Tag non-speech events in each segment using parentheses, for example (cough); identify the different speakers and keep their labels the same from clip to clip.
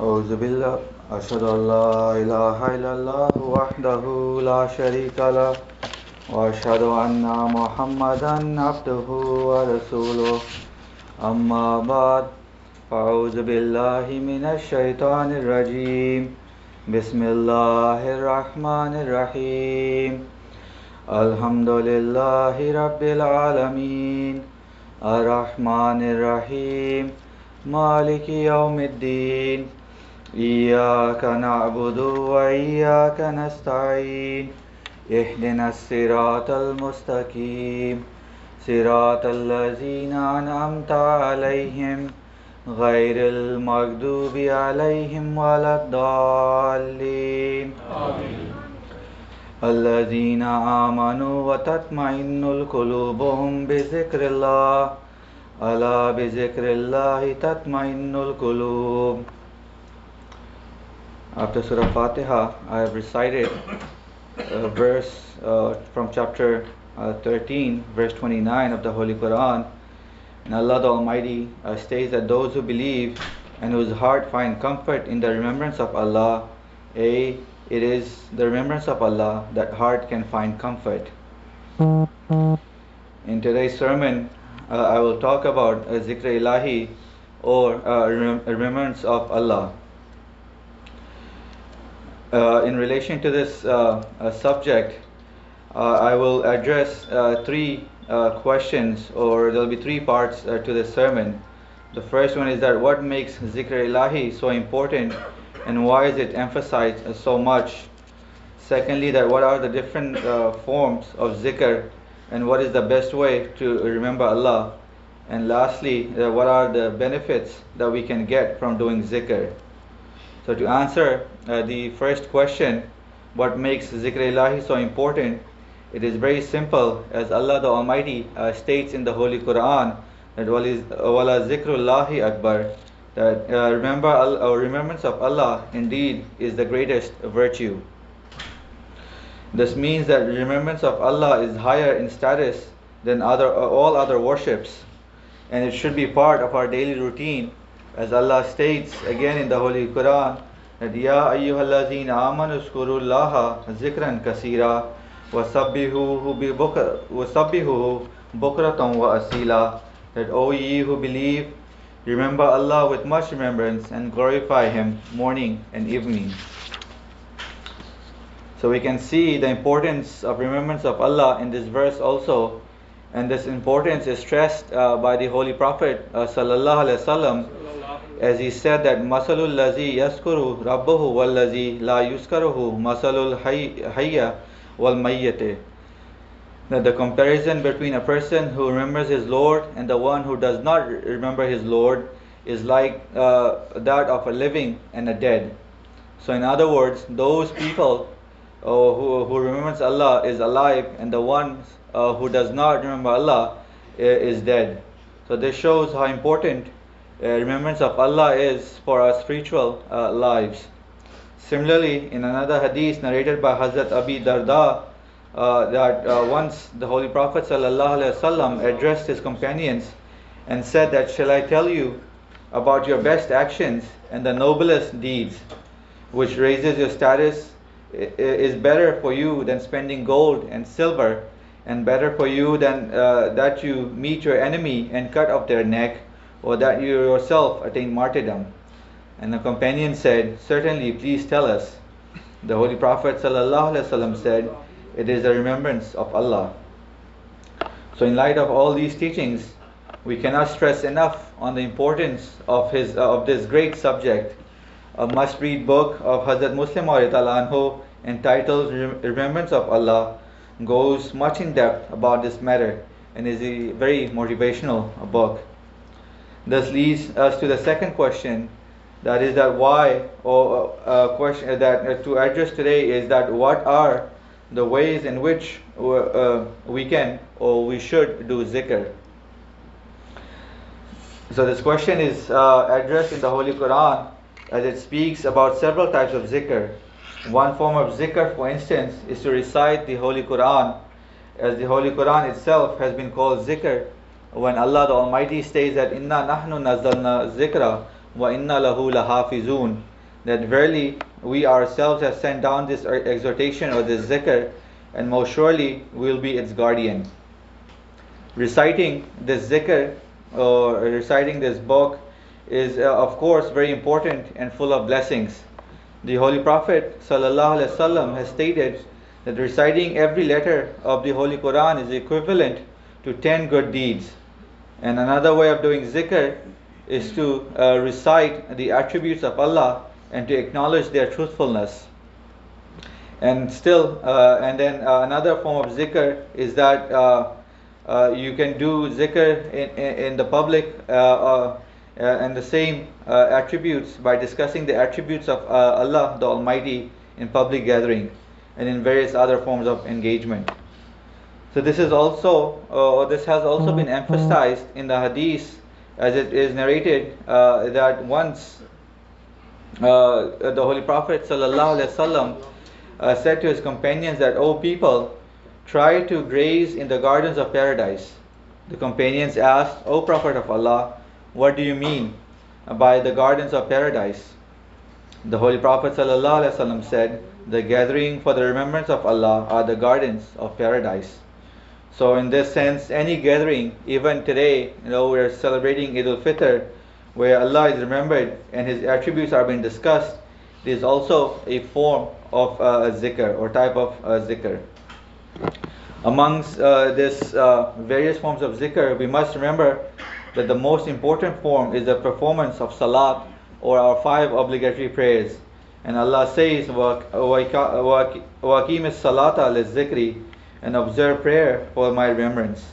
Speaker 1: اعوذ باللہ اشہد اللہ الہ الا اللہ وحدہ لا شریک لہ واشہد ان محمدن عبدہ ورسولہ اما بعد اعوذ باللہ من الشیطان الرجیم بسم اللہ الرحمن الرحیم الحمدللہ رب العالمین الرحمن الرحیم مالک یوم الدین إياك نعبد وإياك نستعين اهدنا الصراط المستقيم. صراط الذين أنعمت عليهم غير المغضوب عليهم ولا الضالين. الذين آمنوا وتطمئن قلوبهم بذكر الله. ألا بذكر الله تطمئن القلوب. After Surah Fatiha, I have recited a verse uh, from chapter uh, 13, verse 29 of the Holy Quran. And Allah the Almighty uh, states that those who believe and whose heart find comfort in the remembrance of Allah, A. It is the remembrance of Allah that heart can find comfort. In today's sermon, uh, I will talk about uh, Zikr Ilahi or uh, rem- remembrance of Allah. Uh, in relation to this uh, uh, subject, uh, I will address uh, three uh, questions, or there will be three parts to this sermon. The first one is that what makes Zikr Ilahi so important and why is it emphasized so much? Secondly, that what are the different forms of zikr and what is the best way to remember Allah? And lastly, what are the benefits that we can get from doing zikr? So, to answer uh, the first question, what makes zikr ilahi so important? It is very simple, as Allah the Almighty uh, states in the Holy Quran that wala zikrullahi akbar, that uh, remember uh, remembrance of Allah indeed is the greatest virtue. This means that remembrance of Allah is higher in status than other all other worships, and it should be part of our daily routine, as Allah states again in the Holy Quran ayyuhallazina amanu zkurullaha zikran kasira wasabbihuhu bi wasabbihuhu bukratan wa asila that O ye who believe remember Allah with much remembrance and glorify him morning and evening. So we can see the importance of remembrance of Allah in this verse also, and this importance is stressed uh, by the Holy Prophet uh, sallallahu alaihi wasallam, as he said that masalul lazi yaskuru rabbahu wal lazi la yuskaruhu masalul hayya wal mayyate. That the comparison between a person who remembers his Lord and the one who does not remember his Lord is like uh, that of a living and a dead. So, in other words, those people uh, who, who remembers Allah is alive, and the one uh, who does not remember Allah is dead. So, this shows how important uh, remembrance of Allah is for our spiritual uh, lives. Similarly, in another hadith narrated by Hazrat Abi Darda, uh, that once the Holy Prophet ﷺ addressed his companions and said that, Shall I tell you about your best actions and the noblest deeds, which raises your status is better for you than spending gold and silver, and better for you than uh, that you meet your enemy and cut off their neck, or that you yourself attain martyrdom. And the companion said, Certainly, please tell us. The Holy Prophet ﷺ said, It is a remembrance of Allah. So, in light of all these teachings, we cannot stress enough on the importance of his uh, of this great subject a must-read book of Hazrat Muslim anhu entitled Remembrance of Allah goes much in depth about this matter and is a very motivational book. This leads us to the second question, that is that why, or uh, question that uh, to address today is that what are the ways in which uh, we can or we should do zikr. So this question is uh, addressed in the Holy Quran as it speaks about several types of zikr. One form of zikr, for instance, is to recite the Holy Quran, as the Holy Quran itself has been called zikr. When Allah the Almighty states that Inna nahnu nazzalna zikra wa inna lahu lahafizun, that verily we ourselves have sent down this exhortation or this zikr, and most surely we will be its guardian. Reciting this zikr or reciting this book is, uh, of course, very important and full of blessings. The Holy Prophet ﷺ has stated that reciting every letter of the Holy Quran is equivalent to 10 good deeds. And another way of doing zikr is to uh, recite the attributes of Allah and to acknowledge their truthfulness. And still, uh, and then uh, another form of zikr is that uh, uh, you can do zikr in, in, in the public uh, and the same attributes by discussing the attributes of Allah the Almighty in public gathering and in various other forms of engagement. So this is also, uh, this has also been emphasized in the hadith as it is narrated uh, that once uh, the Holy Prophet ﷺ, uh, said to his companions that, O people, try to graze in the gardens of paradise. The companions asked, O Prophet of Allah, what do you mean by the gardens of paradise? The Holy Prophet ﷺ said, The gathering for the remembrance of Allah are the gardens of paradise. So, in this sense, any gathering, even today, you know, we're celebrating Eid al Fitr, where Allah is remembered and His attributes are being discussed, it is also a form of uh, a zikr or type of uh, zikr. Amongst uh, this uh, various forms of zikr, we must remember that the most important form is the performance of salat or our five obligatory prayers. And Allah says, وَأَقِيمِ الصَّلَاةَ لِلذِّكْرِ And observe prayer for my remembrance.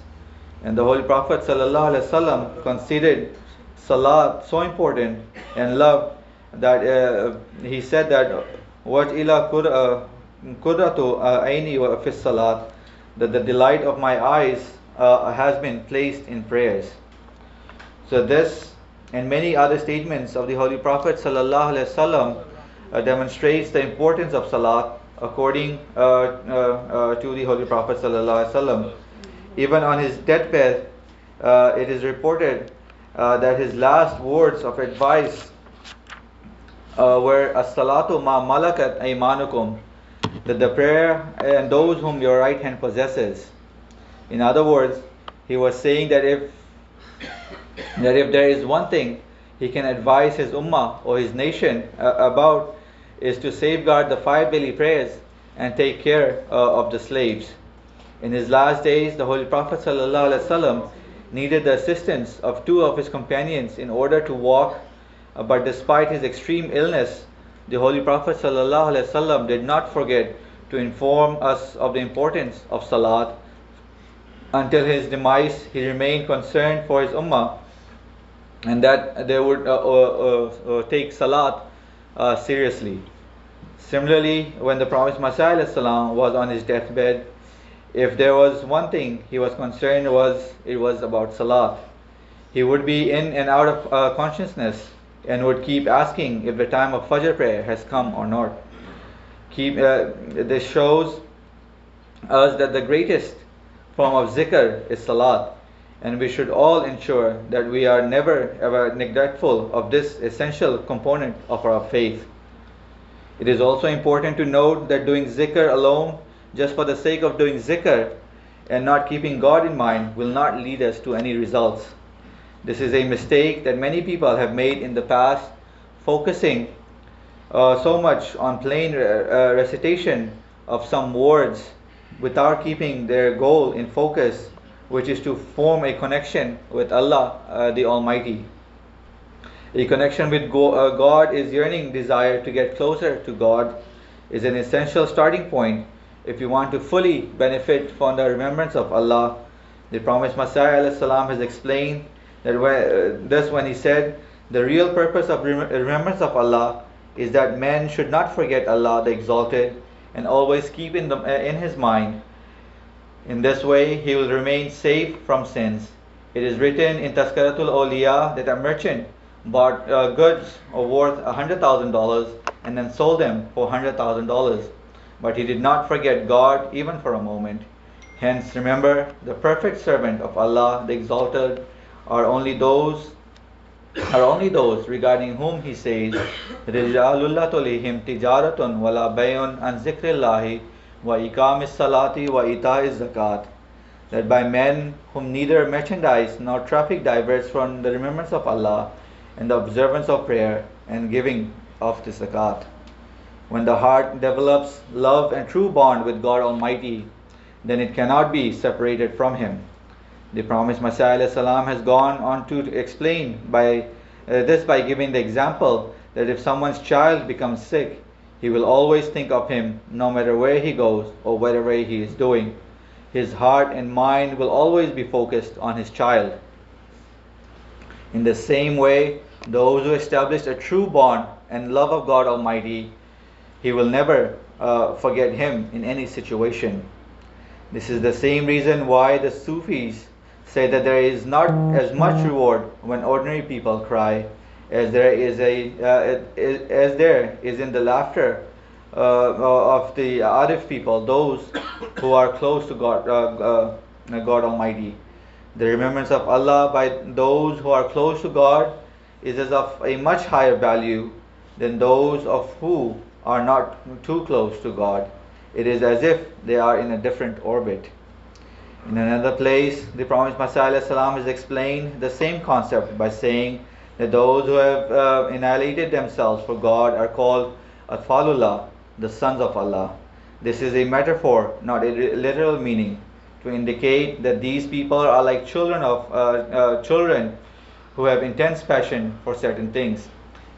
Speaker 1: And the Holy Prophet ﷺ considered salat so important and love that uh, he said that what ila kudatu aini wa fi salat that the delight of my eyes uh, has been placed in prayers. So this and many other statements of the Holy Prophet ﷺ uh, demonstrates the importance of salat according uh, uh, uh, to the Holy Prophet ﷺ. Even on his deathbed, it is reported that his last words of advice were as-salatu ma malakat aymanukum that the prayer and those whom your right hand possesses. In other words, he was saying that if that if there is one thing he can advise his ummah or his nation uh, about is to safeguard the five daily prayers and take care uh, of the slaves. In his last days, the Holy Prophet ﷺ needed the assistance of two of his companions in order to walk, uh, but despite his extreme illness, the Holy Prophet ﷺ did not forget to inform us of the importance of Salat. Until his demise, he remained concerned for his Ummah and that they would uh, uh, uh, take Salat seriously. Similarly, when the Promised Messiah was on his deathbed, if there was one thing he was concerned was it was about salat. He would be in and out of uh, consciousness and would keep asking if the time of Fajr prayer has come or not. Keep, uh, this shows us that the greatest form of zikr is salat, and we should all ensure that we are never ever neglectful of this essential component of our faith. It is also important to note that doing zikr alone, just for the sake of doing zikr and not keeping God in mind, will not lead us to any results. This is a mistake that many people have made in the past, focusing uh, so much on plain uh, recitation of some words without keeping their goal in focus, which is to form a connection with Allah uh, the Almighty. A connection with uh, God is yearning desire to get closer to God is an essential starting point if you want to fully benefit from the remembrance of Allah. The promised Messiah salam has explained that when, uh, this when he said, the real purpose of rem- remembrance of Allah is that man should not forget Allah the Exalted and always keep in, the, uh, in his mind. In this way, he will remain safe from sins. It is written in Tazkiratul Awliya that a merchant bought uh, goods worth $100,000 and then sold them for $100,000. But he did not forget God even for a moment. Hence, remember, the perfect servant of Allah, the exalted, are only those are only those regarding whom he says, رِجَالُ اللَّهِ تُلِهِمْ تِجَارَةٌ وَلَا بَيْءٌ عَنْ ذِكْرِ اللَّهِ wa ikam salati wa is zakat, that by men whom neither merchandise nor traffic diverts from the remembrance of Allah and the observance of prayer and giving of the zakat. When the heart develops love and true bond with God Almighty, then it cannot be separated from Him. The promised Messiah salam, has gone on to explain by uh, this by giving the example that if someone's child becomes sick, he will always think of him no matter where he goes or whatever he is doing. His heart and mind will always be focused on his child. In the same way, those who establish a true bond and love of God Almighty, He will never uh, forget Him in any situation. This is the same reason why the Sufis say that there is not as much reward when ordinary people cry as there is a uh, as there is in the laughter uh, of the Arif people, those (coughs) who are close to God, uh, uh, God Almighty. The remembrance of Allah by those who are close to God is as of a much higher value than those of who are not too close to God. It is as if they are in a different orbit. In another place, the promised Messiah has explained the same concept by saying that those who have uh, annihilated themselves for God are called Atfalullah, the sons of Allah. This is a metaphor, not a literal meaning, to indicate that these people are like children of uh, uh, children who have intense passion for certain things,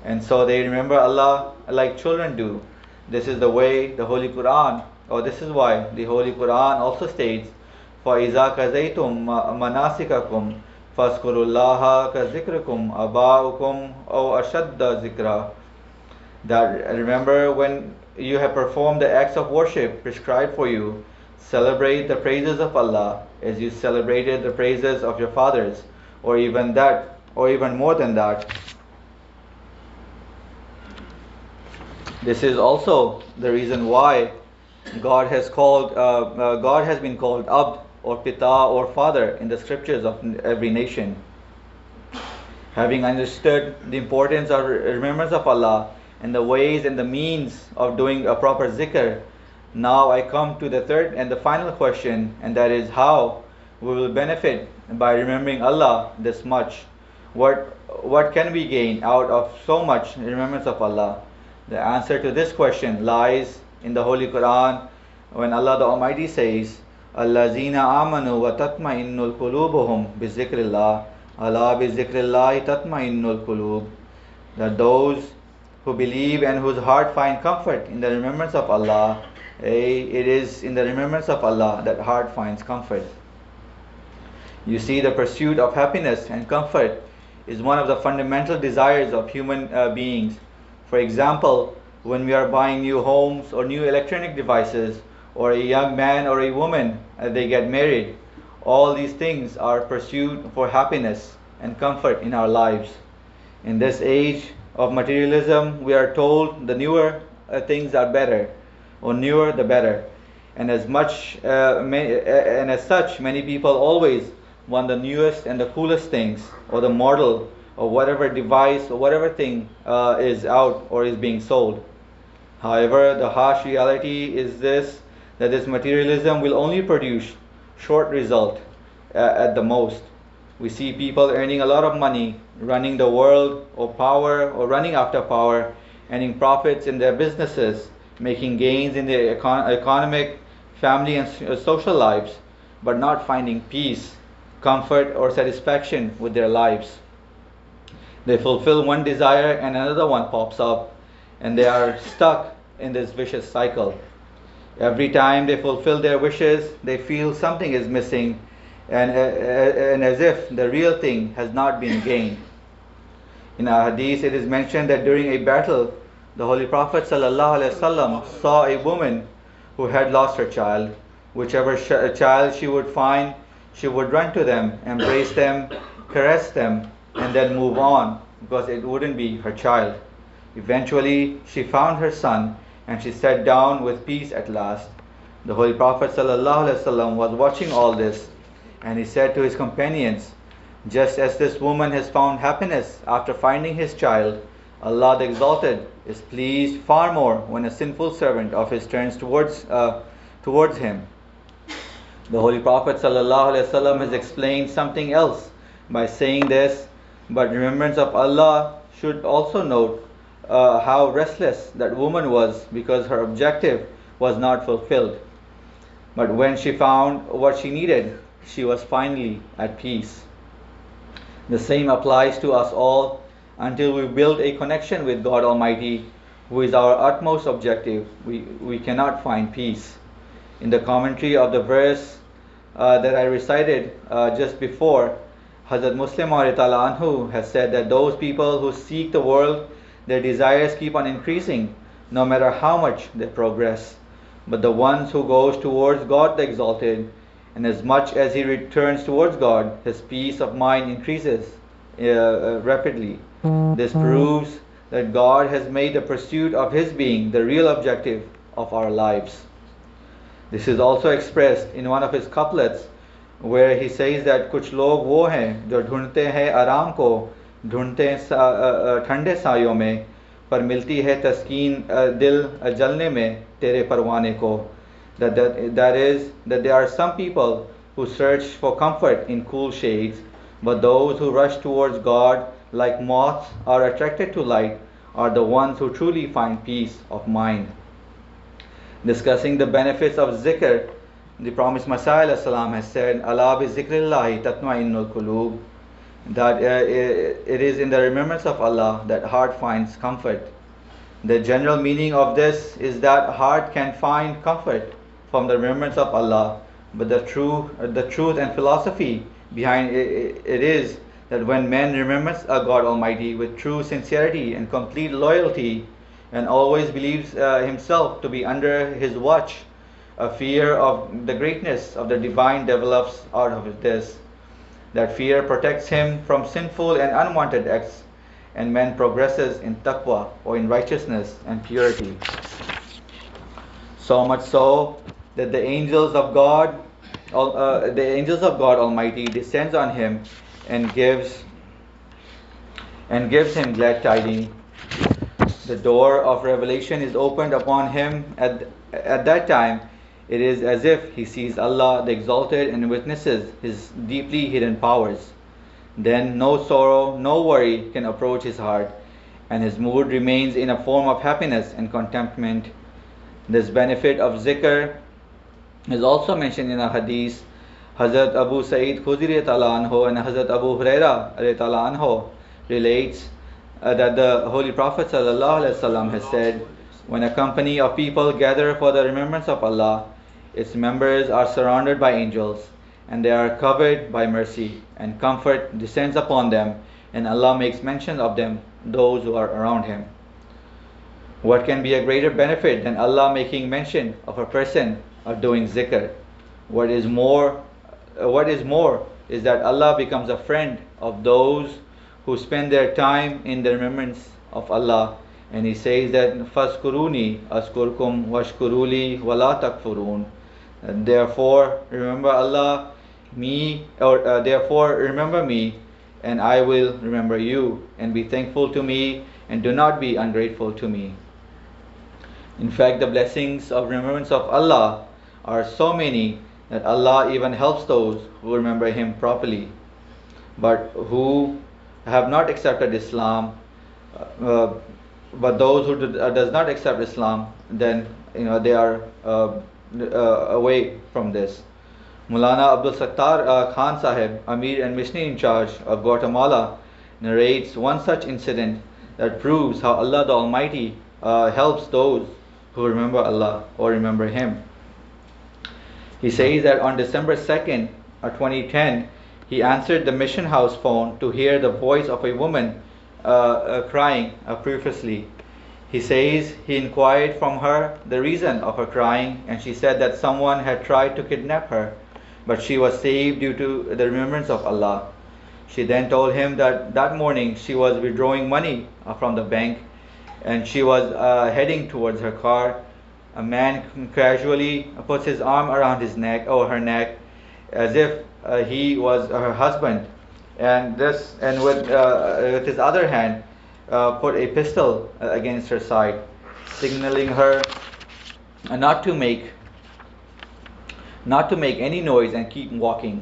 Speaker 1: and so they remember Allah like children do. This is the way the Holy Quran, or this is why the Holy Quran also states, "For izakazaitum manasikakum." Faskurullah ka zikrikum aba'ukum aw ashadda zikra. That remember when you have performed the acts of worship prescribed for you, celebrate the praises of Allah as you celebrated the praises of your fathers, or even that, or even more than that. This is also the reason why God has called, uh, uh, God has been called Abd or Pita or Father in the scriptures of every nation. Having understood the importance of remembrance of Allah and the ways and the means of doing a proper zikr, now I come to the third and the final question, and that is how we will benefit by remembering Allah this much. What what can we gain out of so much remembrance of Allah? The answer to this question lies in the Holy Quran when Allah the Almighty says, Amanu wa tatma'innul qulubuhum bi zikrillah, Allah bi zikrillah tatma'innul qulub. That those who believe and whose heart find comfort in the remembrance of Allah, it is in the remembrance of Allah that heart finds comfort. You see, the pursuit of happiness and comfort is one of the fundamental desires of human uh, beings for example, when we are buying new homes or new electronic devices, or a young man or a woman, uh, they get married, all these things are pursued for happiness and comfort in our lives. In this age of materialism, we are told the newer uh, things are better, or newer the better. And as much uh, many, uh, and as such, many people always want the newest and the coolest things, or the model or whatever device or whatever thing uh, is out or is being sold. However, the harsh reality is this that this materialism will only produce short result uh, at the most. We see people earning a lot of money, running the world or power or running after power, earning profits in their businesses, making gains in their econ- economic, family, and uh, social lives, but not finding peace, comfort, or satisfaction with their lives. They fulfill one desire and another one pops up, and they are stuck in this vicious cycle. Every time they fulfill their wishes, they feel something is missing, and, uh, uh, and as if the real thing has not been gained. In a hadith, it is mentioned that during a battle, the Holy Prophet ﷺ saw a woman who had lost her child. Whichever sh- child she would find, she would run to them, embrace them, caress them, and then move on because it wouldn't be her child. Eventually, she found her son and she sat down with peace at last. The Holy Prophet ﷺ was watching all this and he said to his companions, Just as this woman has found happiness after finding his child, Allah the Exalted is pleased far more when a sinful servant of his turns towards, uh, towards him. The Holy Prophet ﷺ has explained something else by saying this, but remembrance of Allah should also note uh, how restless that woman was because her objective was not fulfilled. But when she found what she needed, she was finally at peace. The same applies to us all until we build a connection with God Almighty, who is our utmost objective. We, we cannot find peace. In the commentary of the verse uh, that I recited uh, just before, Hazrat Muslim anhu has said that those people who seek the world, their desires keep on increasing, no matter how much they progress. But the ones who goes towards God the Exalted, and as much as he returns towards God, his peace of mind increases uh, uh, rapidly. This proves that God has made the pursuit of his being the real objective of our lives. This is also expressed in one of his couplets where he says that कुछ लोग वो हैं जो ढूंढते हैं आराम को ڈھونڈتے ٹھنڈے سایوں میں، پر ملتی ہے تسکین دل جلنے میں تیرے پروانے کو۔ There is that they are some people who search for comfort in cool shades but those who rush towards God like moths are attracted to light are the ones who truly find peace of mind discussing the benefits of ذکر the promise مسائل السلام has said اللہ ذکر اللہ تتمعن القلوب that uh, it is in the remembrance of Allah that heart finds comfort the general meaning of this is that heart can find comfort from the remembrance of Allah, but the true, the truth and philosophy behind it, it is that when man remembers a God Almighty with true sincerity and complete loyalty, and always believes uh, himself to be under His watch, a fear of the greatness of the divine develops out of this. That fear protects him from sinful and unwanted acts and man progresses in taqwa or in righteousness and purity. So much so that the angels of God, uh, the angels of God Almighty descends on him and gives and gives him glad tidings. The door of revelation is opened upon him at, at that time. It is as if he sees Allah the Exalted and witnesses his deeply hidden powers. Then no sorrow, no worry can approach his heart, and his mood remains in a form of happiness and contentment. This benefit of zikr is also mentioned in a hadith. Hazrat Abu Sa'id Khudri anhu and Hazrat Abu Huraira anhu relates uh, that the Holy Prophet ﷺ has said, When a company of people gather for the remembrance of Allah, its members are surrounded by angels and they are covered by mercy, and comfort descends upon them, and Allah makes mention of them, those who are around Him. What can be a greater benefit than Allah making mention of a person of doing zikr? What is more, uh, what is more is that Allah becomes a friend of those who spend their time in the remembrance of Allah. And He says that Faskuruni askurkum washkuruli wala takfurun. Therefore, remember Allah me or uh, therefore remember me and I will remember you and be thankful to me and do not be ungrateful to me. In fact, the blessings of remembrance of Allah are so many that Allah even helps those who remember Him properly. But who have not accepted Islam, uh, but those who do, uh, does not accept Islam, then you know they are uh, uh away from this. Mulana Abdul Sattar uh, Khan Sahib, Amir and Missionary in charge of Guatemala, narrates one such incident that proves how Allah the Almighty uh, helps those who remember Allah or remember Him. He says that on December 2nd, uh, 2010, he answered the mission house phone to hear the voice of a woman uh, uh, crying uh, profusely. He says he inquired from her the reason of her crying, and she said that someone had tried to kidnap her but she was saved due to the remembrance of Allah. She then told him that that morning she was withdrawing money uh, from the bank and she was uh, heading towards her car. A man casually puts his arm around his neck or her neck as if uh, he was her husband and this and with uh, with his other hand uh, put a pistol uh, against her side, signaling her uh, not to make not to make any noise and keep walking.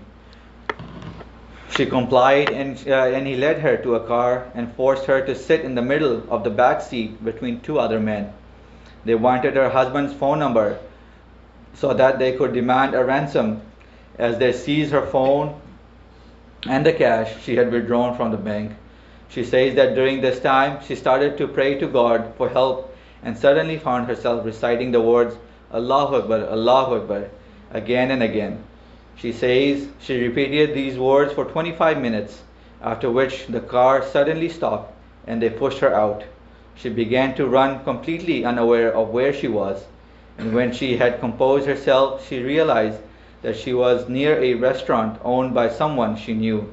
Speaker 1: She complied, and uh, and he led her to a car and forced her to sit in the middle of the back seat between two other men. They wanted her husband's phone number so that they could demand a ransom as they seized her phone and the cash she had withdrawn from the bank. She says that during this time she started to pray to God for help and suddenly found herself reciting the words Allahu Akbar, Allahu Akbar again and again. She says she repeated these words for 25 minutes, after which the car suddenly stopped and they pushed her out. She began to run completely unaware of where she was, and when she had composed herself, she realized that she was near a restaurant owned by someone she knew.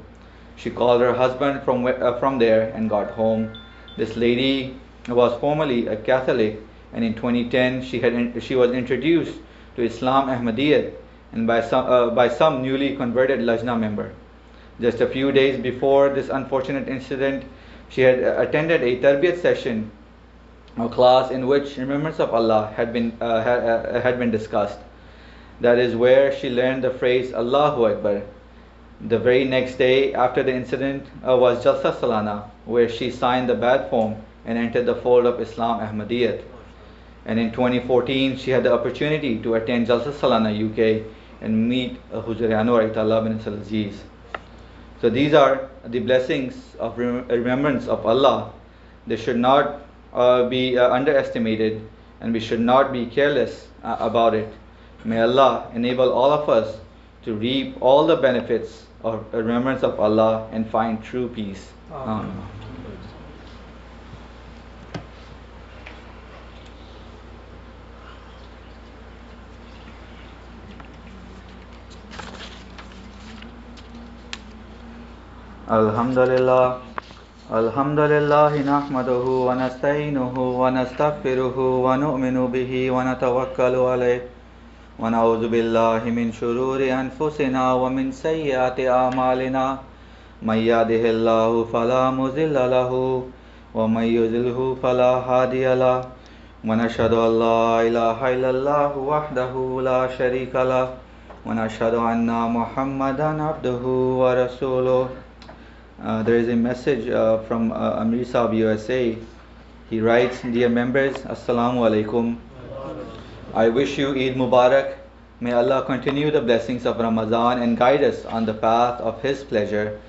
Speaker 1: She called her husband from, uh, from there and got home. This lady was formerly a Catholic, and in 2010 she, had she was introduced to Islam Ahmadiyyat and by some, uh, by some newly converted Lajna member. Just a few days before this unfortunate incident, she had attended a tarbiyat session a class in which remembrance of Allah had been, uh, had, uh, had been discussed. That is where she learned the phrase Allahu Akbar. The very next day after the incident uh, was Jalsa Salana, where she signed the Bai'at form and entered the fold of Islam Ahmadiyyat. And in 2014, she had the opportunity to attend Jalsa Salana UK and meet uh, Huzur Anwar Itallah bin Aziz. So these are the blessings of rem- remembrance of Allah. They should not uh, be uh, underestimated and we should not be careless uh, about it. May Allah enable all of us to reap all the benefits of remembrance of Allah and find true peace. Amen. الحمد لله الحمد لله نحمده ونستعينه ونستغفره ونؤمن به ونتوكل عليه ونعوذ بالله من شرور أنفسنا ومن سيئات أعمالنا من يهده الله فلا مضل له ومن يضلله فلا هادي له ونشهد أن لا إله إلا الله وحده لا شريك له ونشهد أن محمدا عبده ورسوله Uh, there is a message uh, from uh, Amir Saab USA. He writes, Dear members, Assalamu alaikum. I wish you Eid Mubarak. May Allah continue the blessings of Ramadan and guide us on the path of His pleasure.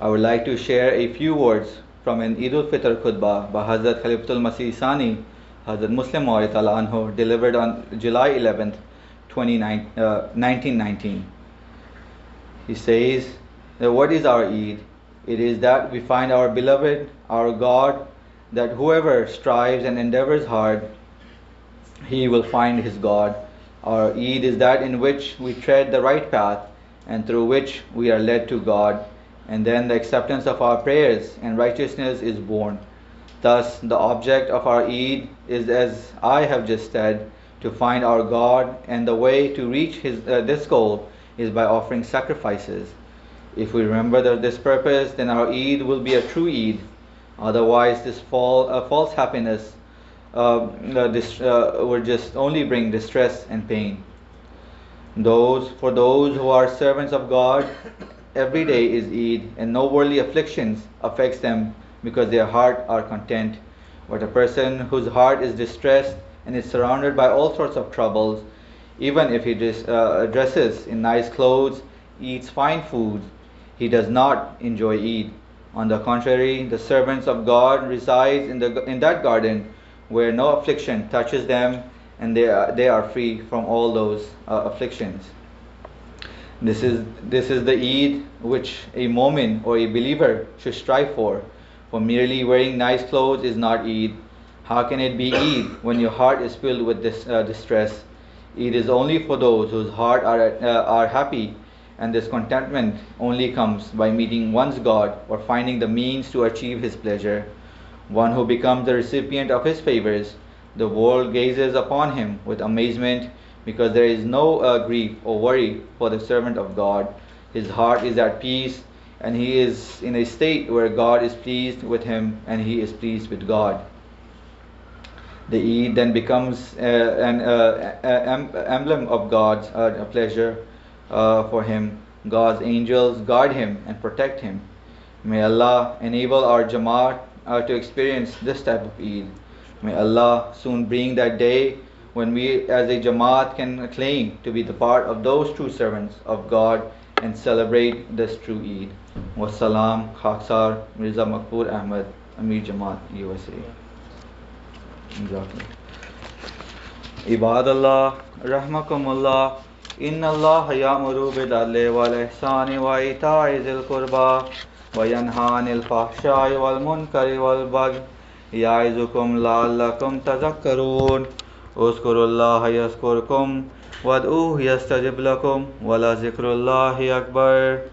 Speaker 1: I would like to share a few words from an Eid al-Fitr khutbah by Hazrat Khalifatul Masih Sani, Hazrat Muslim anhu, delivered on July 11th, 1919. Uh, he says, What is our Eid? It is that we find our beloved, our God, that whoever strives and endeavors hard, he will find his God. Our Eid is that in which we tread the right path and through which we are led to God, and then the acceptance of our prayers and righteousness is born. Thus, the object of our Eid is, as I have just said, to find our God, and the way to reach his, uh, this goal is by offering sacrifices. If we remember the, this purpose, then our Eid will be a true Eid. Otherwise, this fall, false happiness this, uh, will just only bring distress and pain. Those for those who are servants of God, every day is Eid, and no worldly afflictions affects them because their heart are content. But a person whose heart is distressed and is surrounded by all sorts of troubles, even if he just, uh, dresses in nice clothes, eats fine food, he does not enjoy Eid. On the contrary, the servants of God reside in, the, in that garden where no affliction touches them and they are, they are free from all those uh, afflictions. This is, this is the Eid which a mu'min or a believer should strive for. For merely wearing nice clothes is not Eid. How can it be Eid when your heart is filled with this uh, distress? Eid is only for those whose heart are, uh, are happy and this contentment only comes by meeting one's God or finding the means to achieve His pleasure. One who becomes the recipient of His favors, the world gazes upon him with amazement because there is no uh, grief or worry for the servant of God. His heart is at peace and he is in a state where God is pleased with him and he is pleased with God. The Eid then becomes uh, an uh, emblem of God's uh, pleasure uh, for him. God's angels guard him and protect him. May Allah enable our Jamaat uh, to experience this type of Eid. May Allah soon bring that day when we as a Jamaat can claim to be the part of those true servants of God and celebrate this true Eid. Wassalam, Khaksar, Mirza Maghfoor Ahmed, Amir Jamaat, USA. Exactly. Ibadallah, Rahmakumullah, Inna Allah ya'muru bid'adli wal ihsani wa ita'i zil qurba وَيَنْهَا عَنِ الْفَحْشَاءِ وَالْمُنْكَرِ وَالْبَغْيِ يَعِظُكُمْ لَعَلَّكُمْ تَذَكَّرُونَ اذْكُرُوا اللَّهَ يَذْكُرْكُمْ وَادْعُوهُ يَسْتَجِبْ لَكُمْ وَلَذِكْرُ اللَّهِ أَكْبَرُ